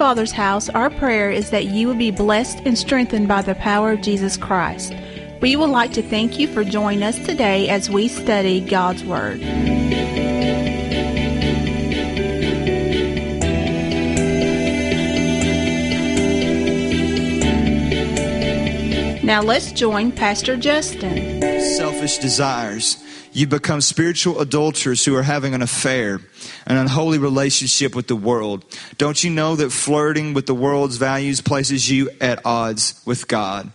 Father's house, our prayer is that you will be blessed and strengthened by the power of Jesus Christ. We would like to thank you for joining us today as we study God's Word. Now let's join Pastor Justin. Selfish desires. You become spiritual adulterers who are having an affair, an unholy relationship with the world. Don't you know that flirting with the world's values places you at odds with God?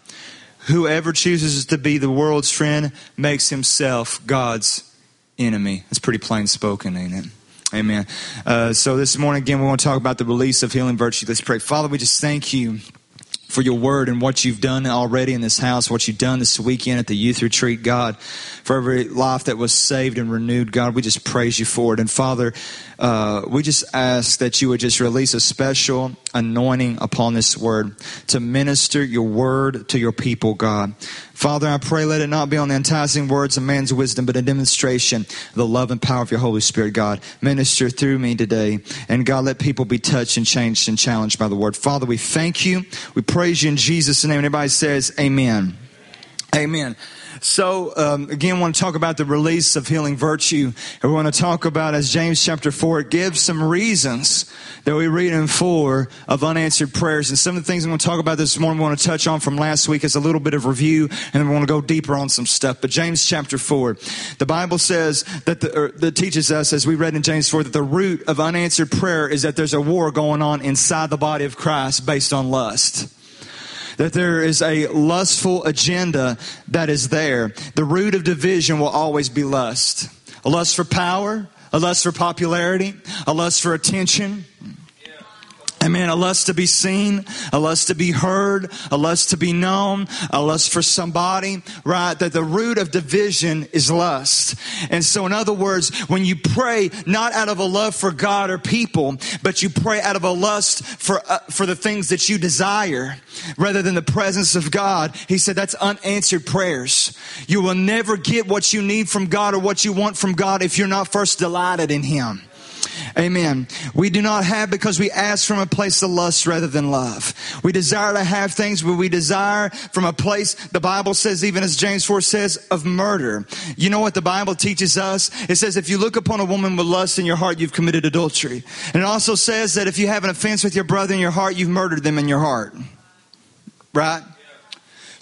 Whoever chooses to be the world's friend makes himself God's enemy. That's pretty plain spoken, ain't it? Amen. Uh, so this morning, again, we want to talk about the release of healing virtue. Let's pray. Father, we just thank you for your word and what you've done already in this house, what you've done this weekend at the youth retreat, God, for every life that was saved and renewed, God, we just praise you for it. And Father, uh, we just ask that you would just release a special anointing upon this word to minister your word to your people, God. Father, I pray let it not be on the enticing words of man's wisdom, but a demonstration of the love and power of your Holy Spirit, God. Minister through me today. And God, let people be touched and changed and challenged by the word. Father, we thank you. We praise you in Jesus' name. Everybody says, Amen. Amen. So, um, again, want to talk about the release of healing virtue. And we want to talk about, as James chapter 4, it gives some reasons that we read in 4 of unanswered prayers. And some of the things I'm going to talk about this morning, we want to touch on from last week as a little bit of review, and then we want to go deeper on some stuff. But James chapter 4, the Bible says that, the, that teaches us, as we read in James 4, that the root of unanswered prayer is that there's a war going on inside the body of Christ based on lust that there is a lustful agenda that is there. The root of division will always be lust. A lust for power, a lust for popularity, a lust for attention, Amen. A lust to be seen, a lust to be heard, a lust to be known, a lust for somebody, right? That the root of division is lust. And so, in other words, when you pray not out of a love for God or people, but you pray out of a lust for, uh, for the things that you desire rather than the presence of God, he said that's unanswered prayers. You will never get what you need from God or what you want from God if you're not first delighted in Him. Amen. We do not have because we ask from a place of lust rather than love. We desire to have things, but we desire from a place, the Bible says, even as James 4 says, of murder. You know what the Bible teaches us? It says, if you look upon a woman with lust in your heart, you've committed adultery. And it also says that if you have an offense with your brother in your heart, you've murdered them in your heart. Right?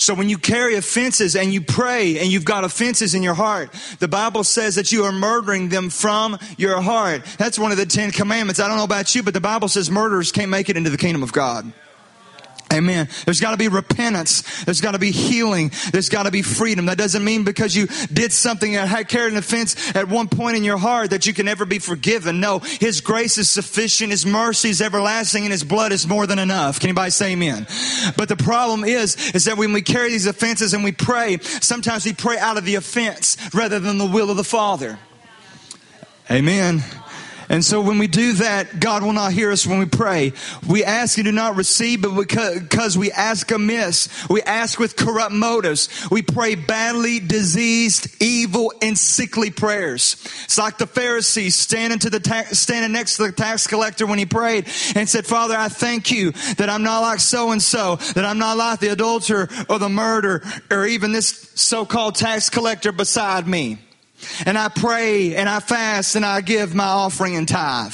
So when you carry offenses and you pray and you've got offenses in your heart, the Bible says that you are murdering them from your heart. That's one of the Ten Commandments. I don't know about you, but the Bible says murderers can't make it into the kingdom of God. Amen. There's got to be repentance. There's got to be healing. There's got to be freedom. That doesn't mean because you did something and carried an offense at one point in your heart that you can never be forgiven. No, His grace is sufficient. His mercy is everlasting and His blood is more than enough. Can anybody say amen? But the problem is, is that when we carry these offenses and we pray, sometimes we pray out of the offense rather than the will of the Father. Amen. And so when we do that, God will not hear us when we pray. We ask and do not receive, but because we ask amiss, we ask with corrupt motives. We pray badly diseased, evil, and sickly prayers. It's like the Pharisees standing to the ta- standing next to the tax collector when he prayed and said, "Father, I thank you that I'm not like so and so, that I'm not like the adulterer or the murderer or even this so-called tax collector beside me." And I pray and I fast and I give my offering and tithe.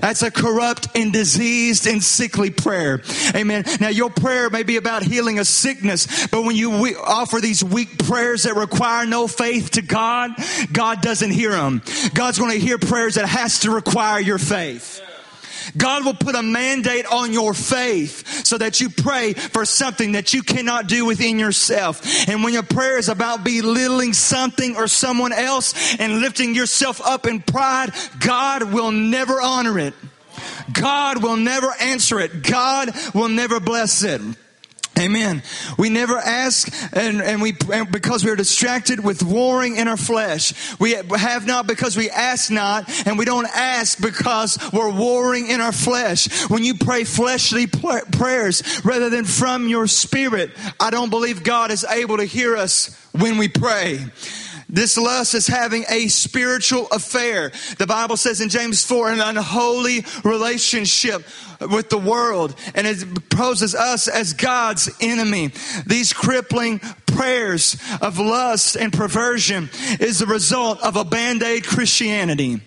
That's a corrupt and diseased and sickly prayer. Amen. Now your prayer may be about healing a sickness, but when you offer these weak prayers that require no faith to God, God doesn't hear them. God's going to hear prayers that has to require your faith. God will put a mandate on your faith so that you pray for something that you cannot do within yourself. And when your prayer is about belittling something or someone else and lifting yourself up in pride, God will never honor it. God will never answer it. God will never bless it. Amen. We never ask and, and we, and because we're distracted with warring in our flesh. We have not because we ask not and we don't ask because we're warring in our flesh. When you pray fleshly prayers rather than from your spirit, I don't believe God is able to hear us when we pray. This lust is having a spiritual affair. The Bible says in James 4, an unholy relationship with the world. And it poses us as God's enemy. These crippling prayers of lust and perversion is the result of a band-aid Christianity.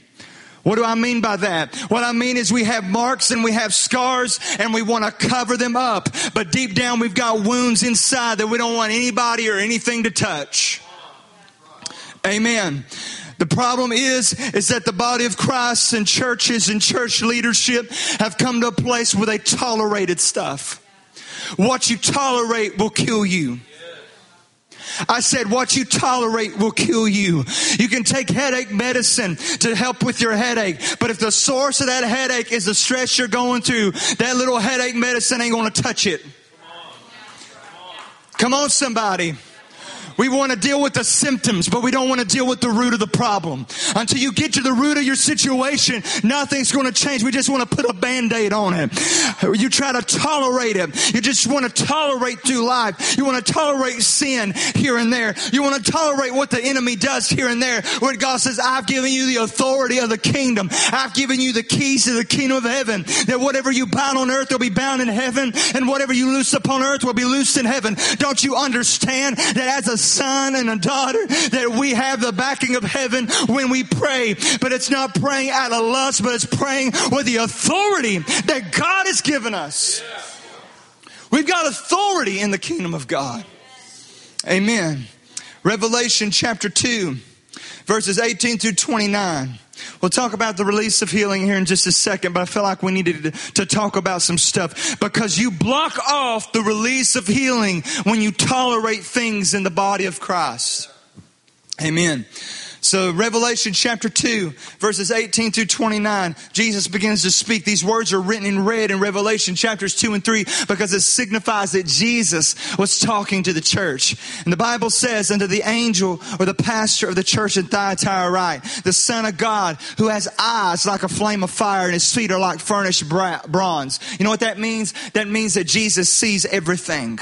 What do I mean by that? What I mean is we have marks and we have scars and we want to cover them up. But deep down we've got wounds inside that we don't want anybody or anything to touch. Amen. The problem is, is that the body of Christ and churches and church leadership have come to a place where they tolerated stuff. What you tolerate will kill you. I said, what you tolerate will kill you. You can take headache medicine to help with your headache, but if the source of that headache is the stress you're going through, that little headache medicine ain't going to touch it. Come on, somebody. We want to deal with the symptoms, but we don't want to deal with the root of the problem. Until you get to the root of your situation, nothing's going to change. We just want to put a band-aid on it. You try to tolerate it. You just want to tolerate through life. You want to tolerate sin here and there. You want to tolerate what the enemy does here and there. Where God says, I've given you the authority of the kingdom. I've given you the keys to the kingdom of heaven. That whatever you bind on earth will be bound in heaven, and whatever you loose upon earth will be loosed in heaven. Don't you understand that as a son and a daughter that we have the backing of heaven when we pray. But it's not praying out of lust, but it's praying with the authority that God has given us. We've got authority in the kingdom of God. Amen. Revelation chapter 2, verses 18 through 29. We'll talk about the release of healing here in just a second, but I feel like we needed to talk about some stuff because you block off the release of healing when you tolerate things in the body of Christ. Amen. So, Revelation chapter 2, verses 18 through 29, Jesus begins to speak. These words are written in red in Revelation chapters 2 and 3 because it signifies that Jesus was talking to the church. And the Bible says, unto the angel or the pastor of the church in Thyatira write, the Son of God, who has eyes like a flame of fire and his feet are like furnished bronze. You know what that means? That means that Jesus sees everything.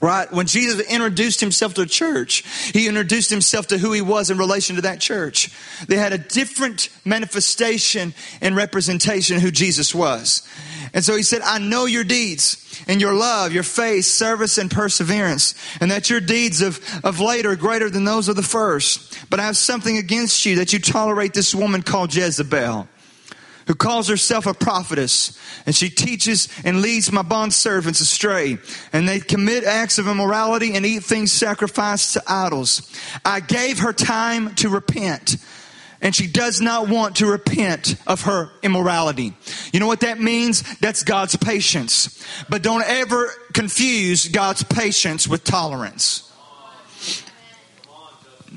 Right? When Jesus introduced himself to a church, he introduced himself to who he was in relation to that church. They had a different manifestation and representation of who Jesus was. And so he said, I know your deeds and your love, your faith, service, and perseverance, and that your deeds of, of late are greater than those of the first. But I have something against you that you tolerate this woman called Jezebel who calls herself a prophetess, and she teaches and leads my bond servants astray, and they commit acts of immorality and eat things sacrificed to idols. I gave her time to repent. And she does not want to repent of her immorality. You know what that means? That's God's patience. But don't ever confuse God's patience with tolerance.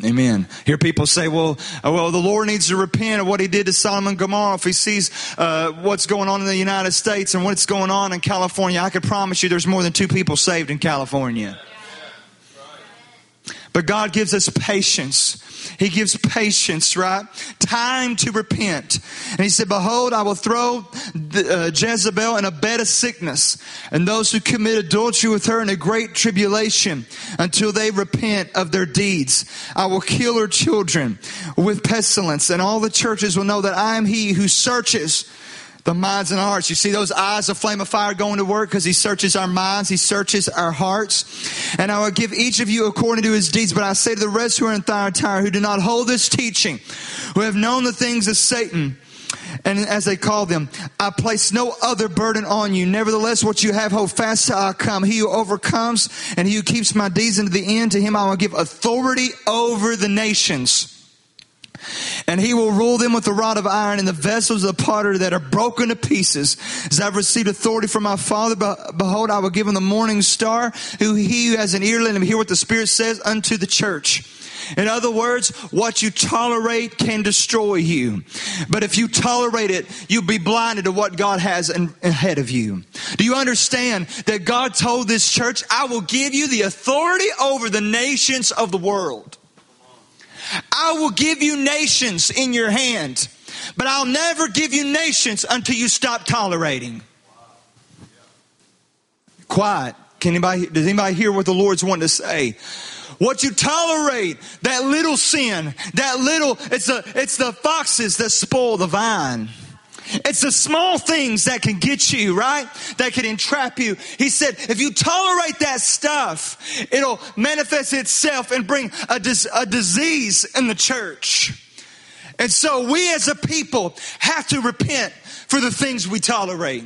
Amen. Hear people say, well, uh, well, the Lord needs to repent of what he did to Sodom and Gomorrah if he sees uh, what's going on in the United States and what's going on in California. I can promise you there's more than two people saved in California. But God gives us patience. He gives patience, right? Time to repent. And he said, Behold, I will throw the, uh, Jezebel in a bed of sickness, and those who commit adultery with her in a great tribulation until they repent of their deeds. I will kill her children with pestilence, and all the churches will know that I am he who searches the minds and hearts. You see those eyes of flame of fire going to work because he searches our minds, he searches our hearts. And I will give each of you according to his deeds. But I say to the rest who are in Thyatira who do not hold this teaching, who have known the things of Satan, and as they call them, I place no other burden on you. Nevertheless, what you have, hold fast till I come. He who overcomes and he who keeps my deeds into the end, to him I will give authority over the nations and he will rule them with the rod of iron and the vessels of the potter that are broken to pieces. As I've received authority from my Father, behold, I will give him the morning star, who he who has an ear, let him hear what the Spirit says unto the church. In other words, what you tolerate can destroy you. But if you tolerate it, you'll be blinded to what God has in, ahead of you. Do you understand that God told this church, I will give you the authority over the nations of the world? I will give you nations in your hand, but I'll never give you nations until you stop tolerating. Quiet. Can anybody, does anybody hear what the Lord's wanting to say? What you tolerate, that little sin, that little, it's the, it's the foxes that spoil the vine. It's the small things that can get you, right? That can entrap you. He said, if you tolerate that stuff, it'll manifest itself and bring a, dis- a disease in the church. And so we as a people have to repent for the things we tolerate.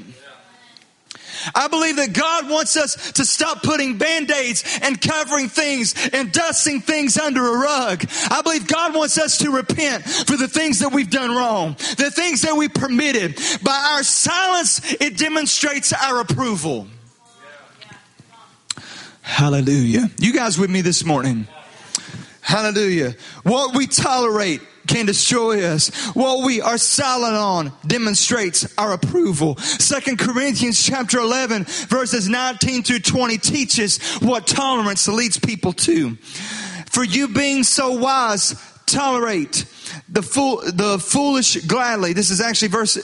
I believe that God wants us to stop putting band-aids and covering things and dusting things under a rug. I believe God wants us to repent for the things that we've done wrong, the things that we permitted. By our silence, it demonstrates our approval. Hallelujah. You guys with me this morning? Hallelujah. What we tolerate can destroy us. What we are silent on demonstrates our approval. Second Corinthians chapter 11 verses 19 to 20 teaches what tolerance leads people to. For you being so wise, tolerate the fool, the foolish gladly. This is actually verse,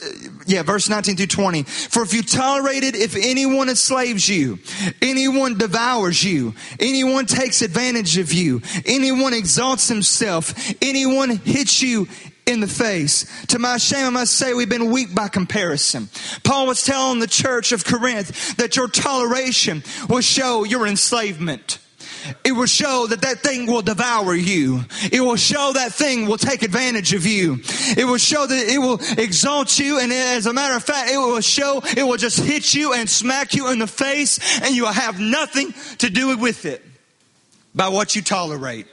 yeah, verse 19 through 20. For if you tolerate it, if anyone enslaves you, anyone devours you, anyone takes advantage of you, anyone exalts himself, anyone hits you in the face. To my shame, I must say we've been weak by comparison. Paul was telling the church of Corinth that your toleration will show your enslavement. It will show that that thing will devour you. It will show that thing will take advantage of you. It will show that it will exalt you. And as a matter of fact, it will show, it will just hit you and smack you in the face and you will have nothing to do with it by what you tolerate.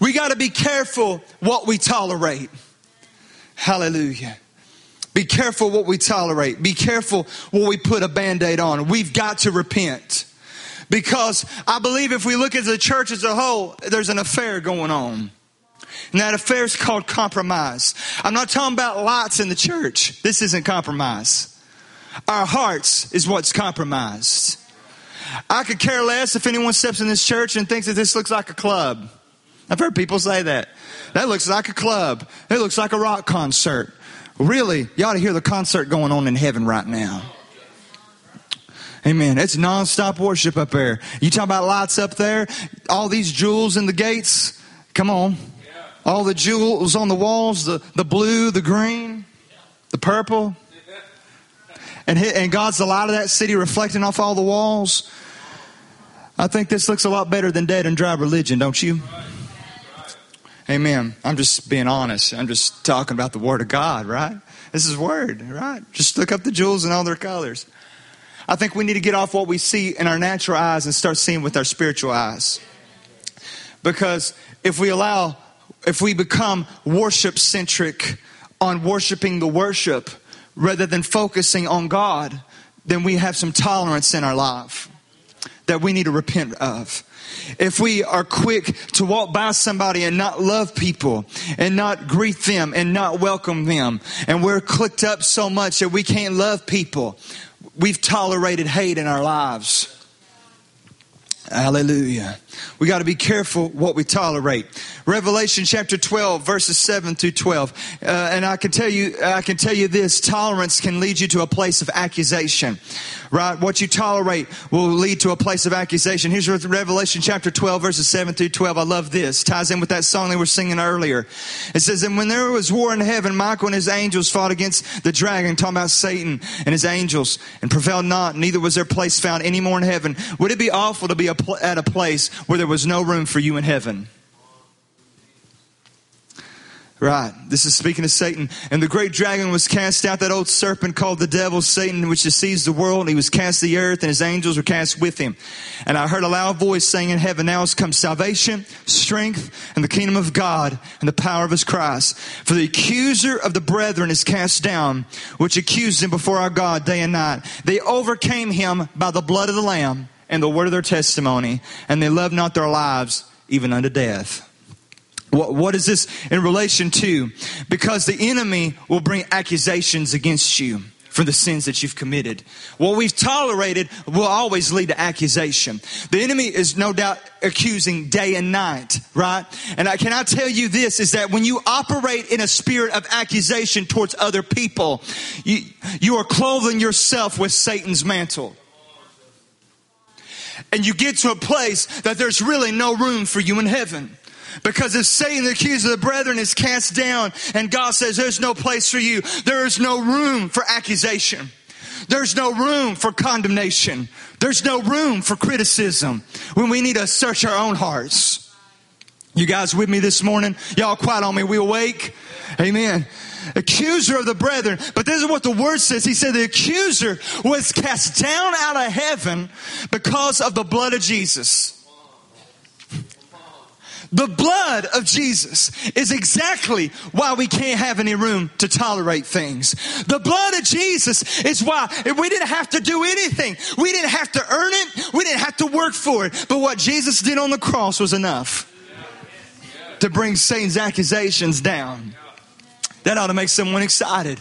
We got to be careful what we tolerate. Hallelujah. Be careful what we tolerate. Be careful what we put a band aid on. We've got to repent. Because I believe if we look at the church as a whole, there's an affair going on. And that affair is called compromise. I'm not talking about lots in the church. This isn't compromise. Our hearts is what's compromised. I could care less if anyone steps in this church and thinks that this looks like a club. I've heard people say that. That looks like a club. It looks like a rock concert. Really, you ought to hear the concert going on in heaven right now. Amen. It's nonstop worship up there. You talk about lights up there, all these jewels in the gates. Come on. All the jewels on the walls, the, the blue, the green, the purple. And, and God's the light of that city reflecting off all the walls. I think this looks a lot better than dead and dry religion, don't you? Amen. I'm just being honest. I'm just talking about the Word of God, right? This is Word, right? Just look up the jewels and all their colors. I think we need to get off what we see in our natural eyes and start seeing with our spiritual eyes. Because if we allow, if we become worship centric on worshiping the worship rather than focusing on God, then we have some tolerance in our life that we need to repent of. If we are quick to walk by somebody and not love people and not greet them and not welcome them, and we're clicked up so much that we can't love people, we've tolerated hate in our lives. Hallelujah. We got to be careful what we tolerate. Revelation chapter 12 verses 7 through 12. Uh, and I can tell you, I can tell you this, tolerance can lead you to a place of accusation. Right? What you tolerate will lead to a place of accusation. Here's Revelation chapter 12 verses 7 through 12. I love this. Ties in with that song they were singing earlier. It says, and when there was war in heaven, Michael and his angels fought against the dragon, talking about Satan and his angels, and prevailed not, neither was their place found any more in heaven. Would it be awful to be at a place where there was no room for you in heaven? Right. This is speaking of Satan. And the great dragon was cast out, that old serpent called the devil, Satan, which deceives the world. And he was cast to the earth, and his angels were cast with him. And I heard a loud voice saying in heaven, Now has come salvation, strength, and the kingdom of God, and the power of his Christ. For the accuser of the brethren is cast down, which accused him before our God day and night. They overcame him by the blood of the Lamb and the word of their testimony, and they loved not their lives even unto death. What, what is this in relation to? Because the enemy will bring accusations against you for the sins that you've committed. What we've tolerated will always lead to accusation. The enemy is no doubt accusing day and night, right? And I cannot tell you this is that when you operate in a spirit of accusation towards other people, you, you are clothing yourself with Satan's mantle. and you get to a place that there's really no room for you in heaven. Because if Satan, the accuser of the brethren, is cast down and God says there's no place for you, there is no room for accusation. There's no room for condemnation. There's no room for criticism when we need to search our own hearts. You guys with me this morning? Y'all quiet on me. We awake? Amen. Accuser of the brethren. But this is what the word says. He said the accuser was cast down out of heaven because of the blood of Jesus. The blood of Jesus is exactly why we can't have any room to tolerate things. The blood of Jesus is why we didn't have to do anything. We didn't have to earn it. We didn't have to work for it. But what Jesus did on the cross was enough to bring Satan's accusations down. That ought to make someone excited.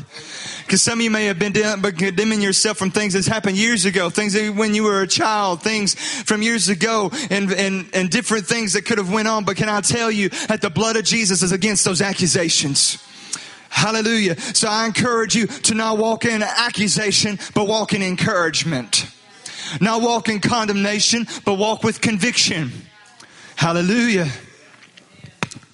Because some of you may have been condemning yourself from things that's happened years ago, things when you were a child, things from years ago, and, and, and different things that could have went on. But can I tell you that the blood of Jesus is against those accusations? Hallelujah. So I encourage you to not walk in accusation, but walk in encouragement. Not walk in condemnation, but walk with conviction. Hallelujah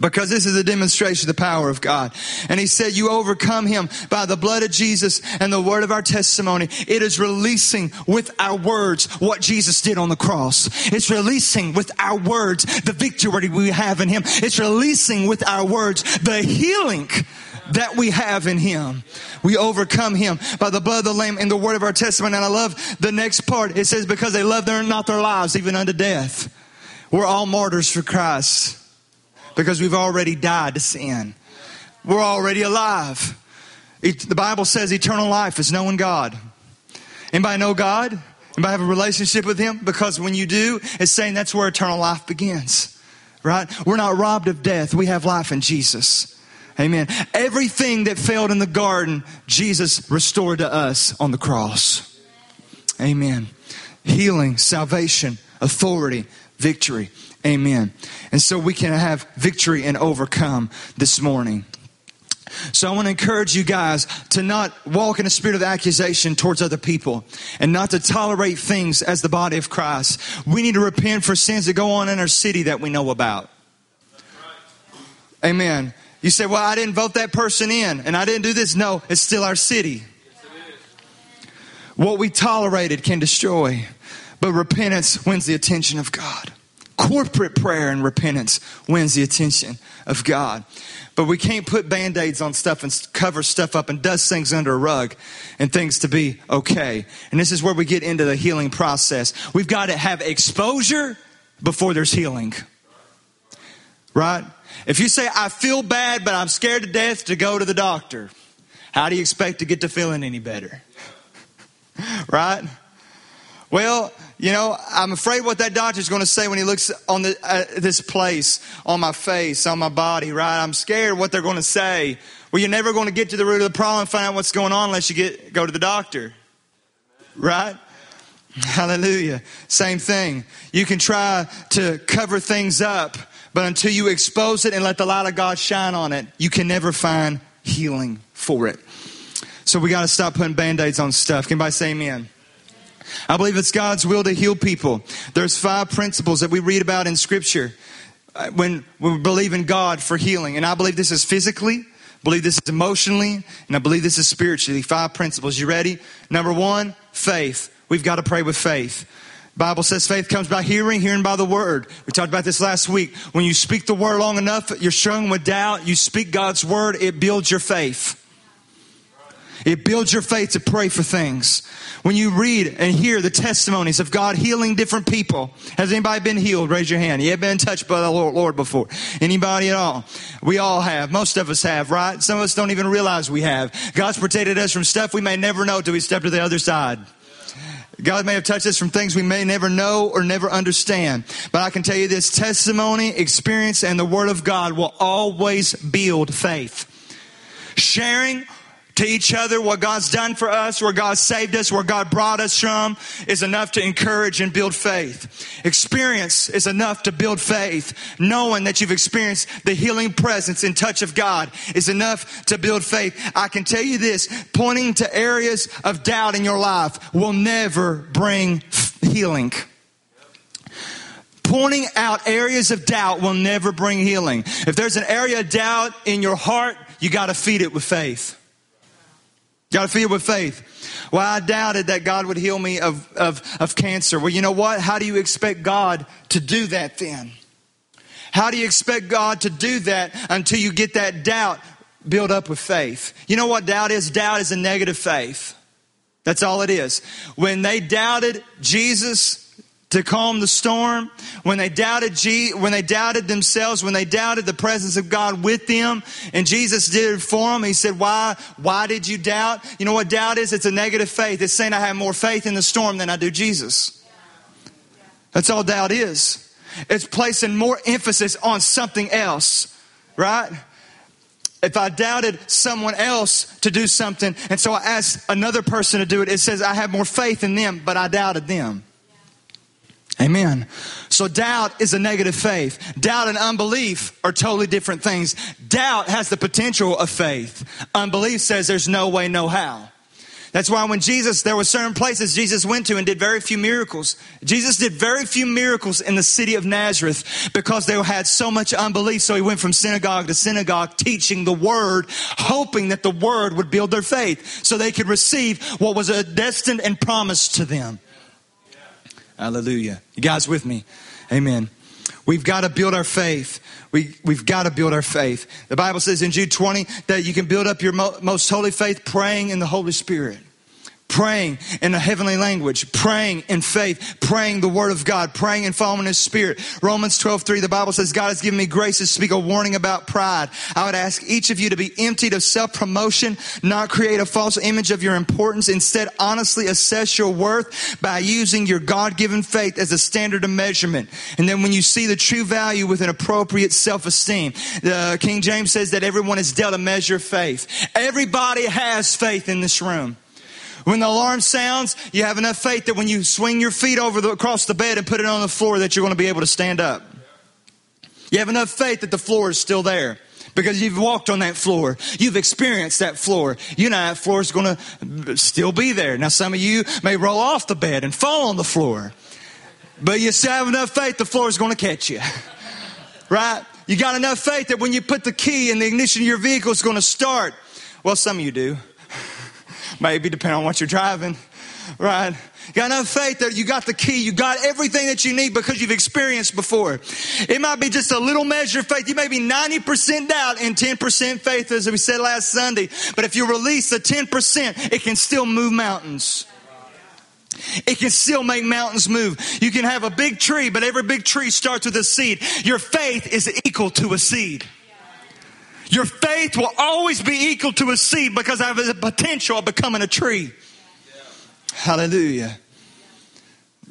because this is a demonstration of the power of God. And he said, you overcome him by the blood of Jesus and the word of our testimony. It is releasing with our words what Jesus did on the cross. It's releasing with our words the victory we have in him. It's releasing with our words the healing that we have in him. We overcome him by the blood of the lamb and the word of our testimony. And I love the next part. It says, because they love their, not their lives even unto death. We're all martyrs for Christ because we've already died to sin. We're already alive. the Bible says eternal life is knowing God. Anybody know God? Anybody have a relationship with Him? Because when you do, it's saying that's where eternal life begins. Right? We're not robbed of death. We have life in Jesus. Amen. Everything that failed in the garden, Jesus restored to us on the cross. Amen. Healing, salvation, authority, victory. Amen. And so we can have victory and overcome this morning. So I want to encourage you guys to not walk in a spirit of accusation towards other people and not to tolerate things as the body of Christ. We need to repent for sins that go on in our city that we know about. Amen. You say, well, I didn't vote that person in and I didn't do this. No, it's still our city. what we tolerated can destroy, but repentance wins the attention of God corporate prayer and repentance wins the attention of God. But we can't put band aids on stuff and cover stuff up and dust things under a rug and things to be okay. And this is where we get into the healing process. We've got to have exposure before there's healing. Right? If you say, I feel bad, but I'm scared to death to go to the doctor, how do you expect to get to feeling any better? right? Well, you know, I'm afraid what that doctor's going to say when he looks on the, uh, this place, on my face, on my body, right? I'm scared what they're going to say. Well, you're never going to get to the root of the problem and find out what's going on unless you get, go to the doctor. Right? Hallelujah. Same thing. You can try to cover things up, but until you expose it and let the light of God shine on it, you can never find healing for it. So we got to stop putting band aids on stuff. Can anybody say amen? I believe it's God's will to heal people. There's five principles that we read about in Scripture uh, when we believe in God for healing. And I believe this is physically, believe this is emotionally, and I believe this is spiritually. Five principles. You ready? Number one, faith. We've got to pray with faith. Bible says faith comes by hearing, hearing by the word. We talked about this last week. When you speak the word long enough, you're strung with doubt. You speak God's word, it builds your faith. It builds your faith to pray for things. When you read and hear the testimonies of God healing different people, has anybody been healed? Raise your hand. You have been touched by the Lord before? Anybody at all? We all have. Most of us have, right? Some of us don't even realize we have. God's protected us from stuff we may never know till we step to the other side. God may have touched us from things we may never know or never understand. But I can tell you this testimony, experience, and the Word of God will always build faith. Sharing to each other what God's done for us, where God saved us, where God brought us from is enough to encourage and build faith. Experience is enough to build faith. Knowing that you've experienced the healing presence and touch of God is enough to build faith. I can tell you this, pointing to areas of doubt in your life will never bring healing. Pointing out areas of doubt will never bring healing. If there's an area of doubt in your heart, you got to feed it with faith. Got to it with faith. Well, I doubted that God would heal me of, of, of cancer. Well, you know what? How do you expect God to do that then? How do you expect God to do that until you get that doubt built up with faith? You know what doubt is? Doubt is a negative faith. That's all it is. When they doubted Jesus, to calm the storm, when they doubted G, when they doubted themselves, when they doubted the presence of God with them, and Jesus did it for them, he said, why, why did you doubt? You know what doubt is? It's a negative faith. It's saying I have more faith in the storm than I do Jesus. That's all doubt is. It's placing more emphasis on something else, right? If I doubted someone else to do something, and so I asked another person to do it, it says I have more faith in them, but I doubted them. Amen. So doubt is a negative faith. Doubt and unbelief are totally different things. Doubt has the potential of faith. Unbelief says there's no way, no how. That's why when Jesus, there were certain places Jesus went to and did very few miracles. Jesus did very few miracles in the city of Nazareth because they had so much unbelief. So he went from synagogue to synagogue teaching the word, hoping that the word would build their faith so they could receive what was destined and promised to them. Hallelujah. You guys with me? Amen. We've got to build our faith. We, we've got to build our faith. The Bible says in Jude 20 that you can build up your mo- most holy faith praying in the Holy Spirit praying in a heavenly language, praying in faith, praying the word of God, praying and following his spirit. Romans 12, 3, the Bible says, God has given me grace to speak a warning about pride. I would ask each of you to be emptied of self-promotion, not create a false image of your importance. Instead, honestly assess your worth by using your God-given faith as a standard of measurement. And then when you see the true value with an appropriate self-esteem, the King James says that everyone is dealt a measure of faith. Everybody has faith in this room. When the alarm sounds, you have enough faith that when you swing your feet over the, across the bed and put it on the floor that you're going to be able to stand up. You have enough faith that the floor is still there because you've walked on that floor. You've experienced that floor. You know that floor is going to still be there. Now, some of you may roll off the bed and fall on the floor, but you still have enough faith the floor is going to catch you. right? You got enough faith that when you put the key in the ignition of your vehicle, it's going to start. Well, some of you do. Maybe, depending on what you're driving, right? You got enough faith that you got the key. You got everything that you need because you've experienced before. It might be just a little measure of faith. You may be 90% doubt and 10% faith, as we said last Sunday. But if you release the 10%, it can still move mountains. It can still make mountains move. You can have a big tree, but every big tree starts with a seed. Your faith is equal to a seed. Your faith will always be equal to a seed because I have the potential of becoming a tree. Hallelujah.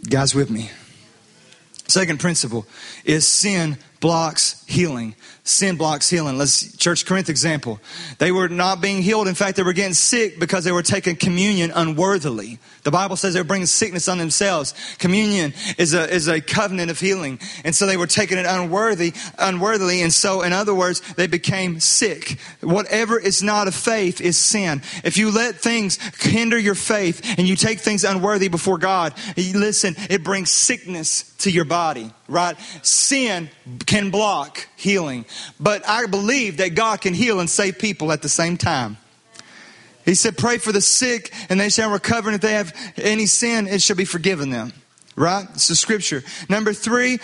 Guys, with me. Second principle is sin blocks healing. Sin blocks healing. Let's Church Corinth example. They were not being healed. In fact, they were getting sick because they were taking communion unworthily. The Bible says they were bringing sickness on themselves. Communion is a, is a covenant of healing. And so they were taking it unworthy, unworthily. And so, in other words, they became sick. Whatever is not of faith is sin. If you let things hinder your faith and you take things unworthy before God, listen, it brings sickness to your body, right? Sin can block healing, but I believe that God can heal and save people at the same time. He said, Pray for the sick, and they shall recover, and if they have any sin, it shall be forgiven them. Right? It's the scripture. Number three,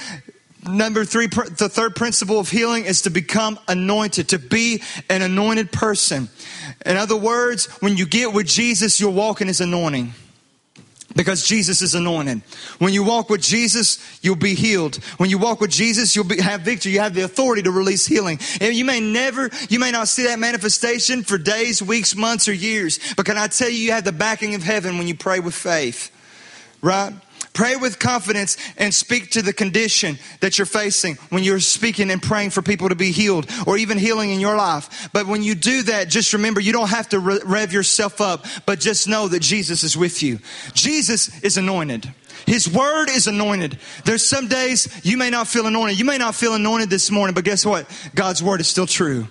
number three, the third principle of healing is to become anointed, to be an anointed person. In other words, when you get with Jesus, you'll walk in his anointing because Jesus is anointed. When you walk with Jesus, you'll be healed. When you walk with Jesus, you'll be, have victory. You have the authority to release healing. And you may never, you may not see that manifestation for days, weeks, months, or years. But can I tell you, you have the backing of heaven when you pray with faith. Right? Pray with confidence and speak to the condition that you're facing when you're speaking and praying for people to be healed or even healing in your life. But when you do that, just remember you don't have to rev yourself up, but just know that Jesus is with you. Jesus is anointed. His word is anointed. There's some days you may not feel anointed. You may not feel anointed this morning, but guess what? God's word is still true.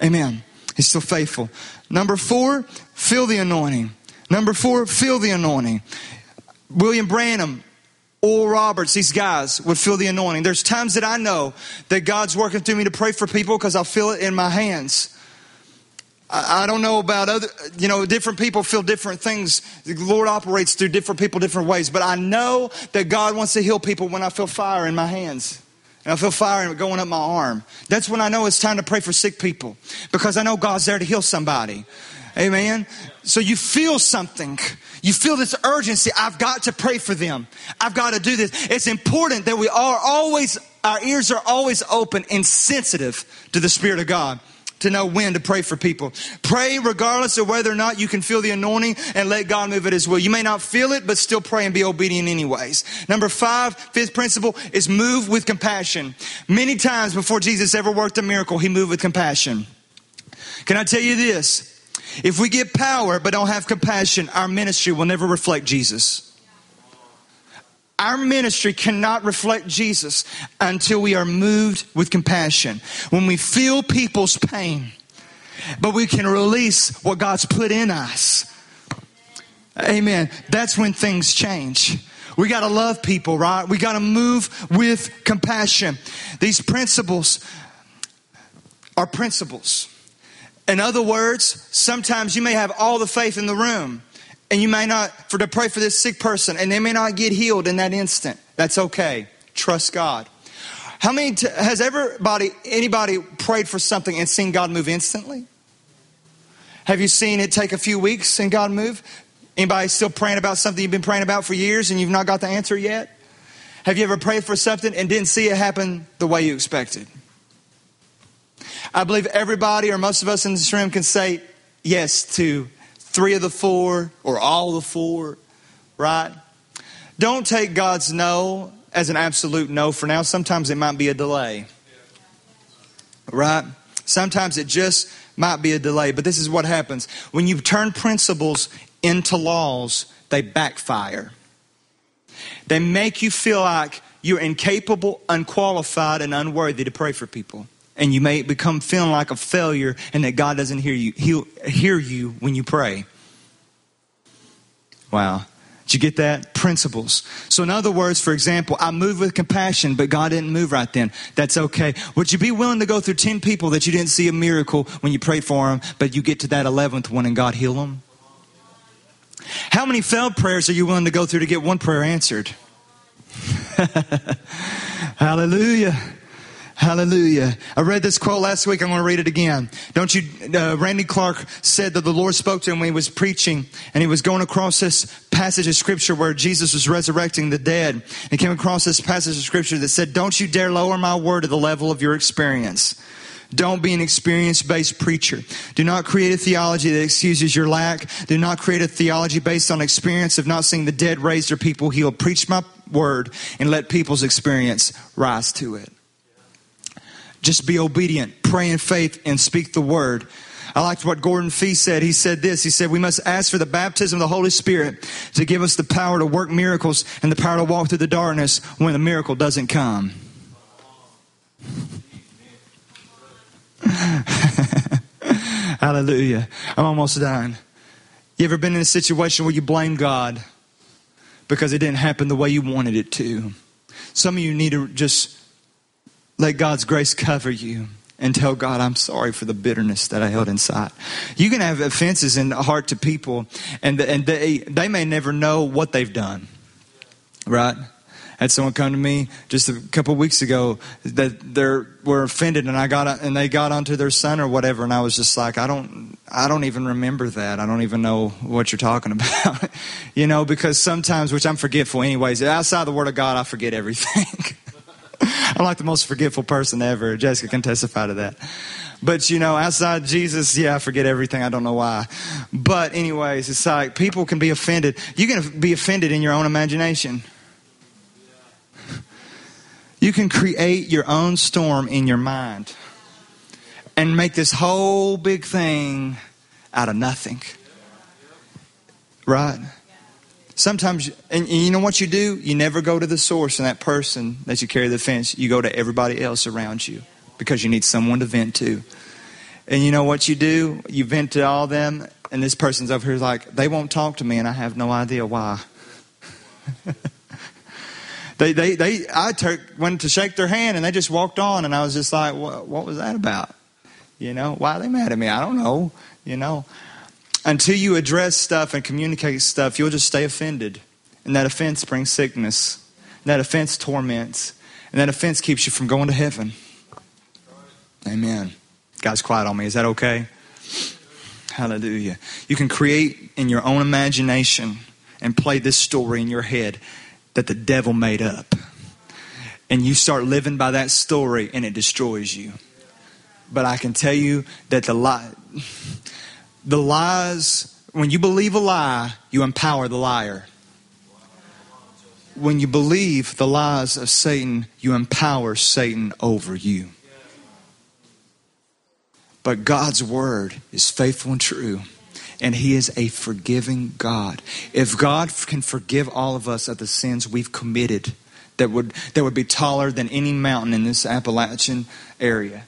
Amen. He's still faithful. Number four, feel the anointing. Number four, feel the anointing. William Branham Oral Roberts, these guys would feel the anointing. There's times that I know that God's working through me to pray for people because I'll feel it in my hands. I, I don't know about other, you know, different people feel different things. The Lord operates through different people different ways, but I know that God wants to heal people when I feel fire in my hands. And I feel fire going up my arm. That's when I know it's time to pray for sick people because I know God's there to heal somebody. Amen. So you feel something. You feel this urgency. I've got to pray for them. I've got to do this. It's important that we are always, our ears are always open and sensitive to the Spirit of God to know when to pray for people. Pray regardless of whether or not you can feel the anointing and let God move at His will. You may not feel it, but still pray and be obedient anyways. Number five, fifth principle is move with compassion. Many times before Jesus ever worked a miracle, He moved with compassion. Can I tell you this? If we get power but don't have compassion, our ministry will never reflect Jesus. Our ministry cannot reflect Jesus until we are moved with compassion. When we feel people's pain, but we can release what God's put in us. Amen. That's when things change. We got to love people, right? We got to move with compassion. These principles are principles. In other words, sometimes you may have all the faith in the room, and you may not, for to pray for this sick person, and they may not get healed in that instant. That's okay. Trust God. How many t- has everybody, anybody prayed for something and seen God move instantly? Have you seen it take a few weeks and God move? Anybody still praying about something you've been praying about for years and you've not got the answer yet? Have you ever prayed for something and didn't see it happen the way you expected? I believe everybody or most of us in this room can say yes to three of the four or all the four, right? Don't take God's no as an absolute no for now. Sometimes it might be a delay, right? Sometimes it just might be a delay. But this is what happens when you turn principles into laws, they backfire. They make you feel like you're incapable, unqualified, and unworthy to pray for people and you may become feeling like a failure and that God doesn't hear you he'll hear you when you pray. Wow. Did you get that? Principles. So, in other words, for example, I moved with compassion, but God didn't move right then. That's okay. Would you be willing to go through 10 people that you didn't see a miracle when you prayed for them, but you get to that 11th one and God heal them? How many failed prayers are you willing to go through to get one prayer answered? Hallelujah. Hallelujah. I read this quote last week. I'm going to read it again. Don't you, uh, Randy Clark said that the Lord spoke to him when he was preaching and he was going across this passage of scripture where Jesus was resurrecting the dead. He came across this passage of scripture that said, don't you dare lower my word to the level of your experience. Don't be an experience based preacher. Do not create a theology that excuses your lack. Do not create a theology based on experience of not seeing the dead raised or people healed. Preach my word and let people's experience rise to it. Just be obedient, pray in faith, and speak the word. I liked what Gordon Fee said. He said this. He said, We must ask for the baptism of the Holy Spirit to give us the power to work miracles and the power to walk through the darkness when the miracle doesn't come. Hallelujah. I'm almost done. You ever been in a situation where you blame God because it didn't happen the way you wanted it to? Some of you need to just let God's grace cover you and tell God, I'm sorry for the bitterness that I held inside. You can have offenses in the heart to people, and, and they, they may never know what they've done, right? Had someone come to me just a couple weeks ago that they were offended, and I got and they got onto their son or whatever, and I was just like, I don't, I don't even remember that. I don't even know what you're talking about, you know, because sometimes, which I'm forgetful anyways. Outside the Word of God, I forget everything. I'm like the most forgetful person ever. Jessica can testify to that. But you know, outside Jesus, yeah, I forget everything. I don't know why. But anyways, it's like people can be offended. You can be offended in your own imagination. You can create your own storm in your mind and make this whole big thing out of nothing. Right? Sometimes, and you know what you do? You never go to the source and that person that you carry the fence. You go to everybody else around you because you need someone to vent to. And you know what you do? You vent to all them, and this person's over here like, they won't talk to me, and I have no idea why. They, they, they, I tur- went to shake their hand and they just walked on, and I was just like, what, what was that about? You know, why are they mad at me? I don't know. You know, until you address stuff and communicate stuff, you'll just stay offended. And that offense brings sickness. And that offense torments. And that offense keeps you from going to heaven. Amen. God's quiet on me. Is that okay? Hallelujah. You can create in your own imagination and play this story in your head that the devil made up. And you start living by that story and it destroys you. But I can tell you that the lie, the lies, when you believe a lie, you empower the liar. When you believe the lies of Satan, you empower Satan over you. But God's word is faithful and true and He is a forgiving God. If God can forgive all of us of the sins we've committed that would, that would be taller than any mountain in this Appalachian area,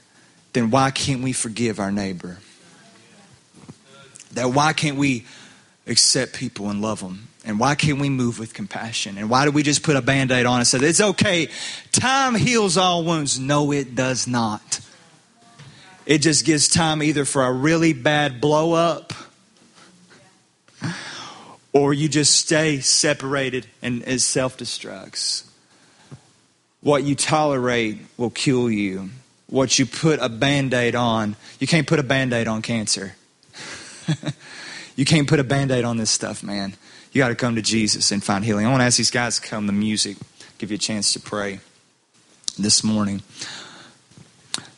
then why can't we forgive our neighbor? That why can't we accept people and love them? And why can't we move with compassion? And why do we just put a band aid on and say, it's okay, time heals all wounds? No, it does not. It just gives time either for a really bad blow up or you just stay separated and it self destructs. What you tolerate will kill you. What you put a band aid on, you can't put a band aid on cancer. you can't put a band aid on this stuff, man. You got to come to Jesus and find healing. I want to ask these guys to come to music, give you a chance to pray this morning.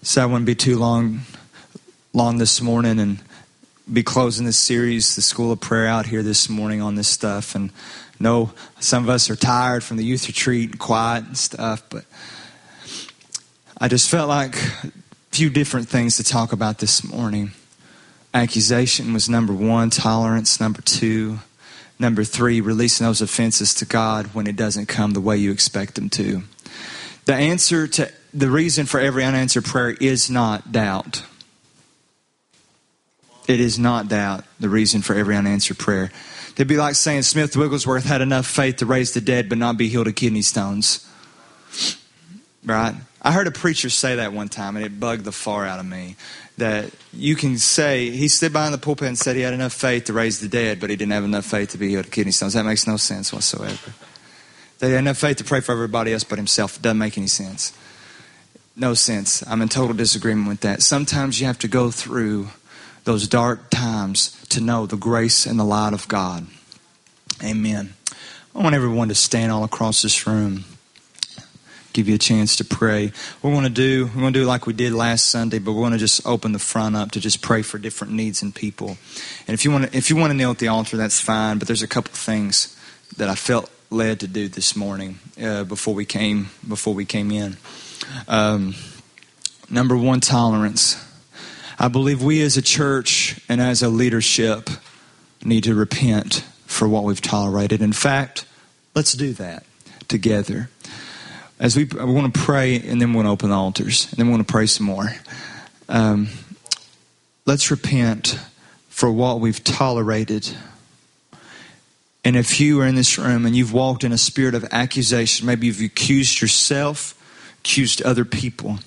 So I wouldn't be too long long this morning and be closing this series, the School of Prayer, out here this morning on this stuff. And know some of us are tired from the youth retreat and quiet and stuff, but I just felt like a few different things to talk about this morning. Accusation was number one, tolerance, number two. Number three, releasing those offenses to God when it doesn't come the way you expect them to. The answer to the reason for every unanswered prayer is not doubt. It is not doubt the reason for every unanswered prayer. It'd be like saying Smith Wigglesworth had enough faith to raise the dead but not be healed of kidney stones. Right? I heard a preacher say that one time and it bugged the far out of me. That you can say, he stood behind the pulpit and said he had enough faith to raise the dead, but he didn't have enough faith to be healed of kidney stones. That makes no sense whatsoever. That he had enough faith to pray for everybody else but himself. It doesn't make any sense. No sense. I'm in total disagreement with that. Sometimes you have to go through those dark times to know the grace and the light of God. Amen. I want everyone to stand all across this room. Give you a chance to pray. We're going to do we're going to do like we did last Sunday, but we're going to just open the front up to just pray for different needs and people. And if you want to, if you want to kneel at the altar, that's fine. But there's a couple things that I felt led to do this morning uh, before we came before we came in. Um, number one, tolerance. I believe we as a church and as a leadership need to repent for what we've tolerated. In fact, let's do that together. As we, we want to pray, and then we want to open the altars, and then we want to pray some more. Um, let's repent for what we've tolerated. And if you are in this room and you've walked in a spirit of accusation, maybe you've accused yourself, accused other people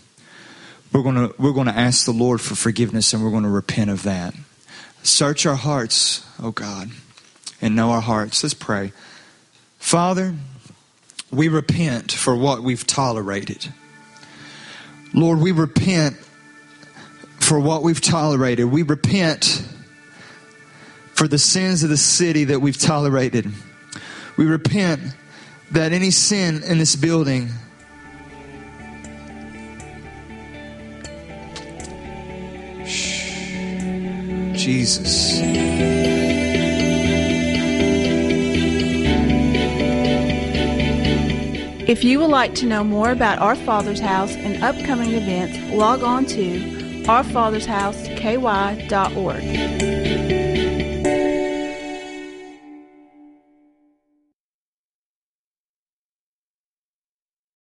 we're going to we're going to ask the Lord for forgiveness and we're going to repent of that. Search our hearts, oh God, and know our hearts. Let's pray. Father, we repent for what we've tolerated. Lord, we repent for what we've tolerated. We repent for the sins of the city that we've tolerated. We repent that any sin in this building Jesus. If you would like to know more about Our Father's House and upcoming events, log on to ourfathersHouseKY.org.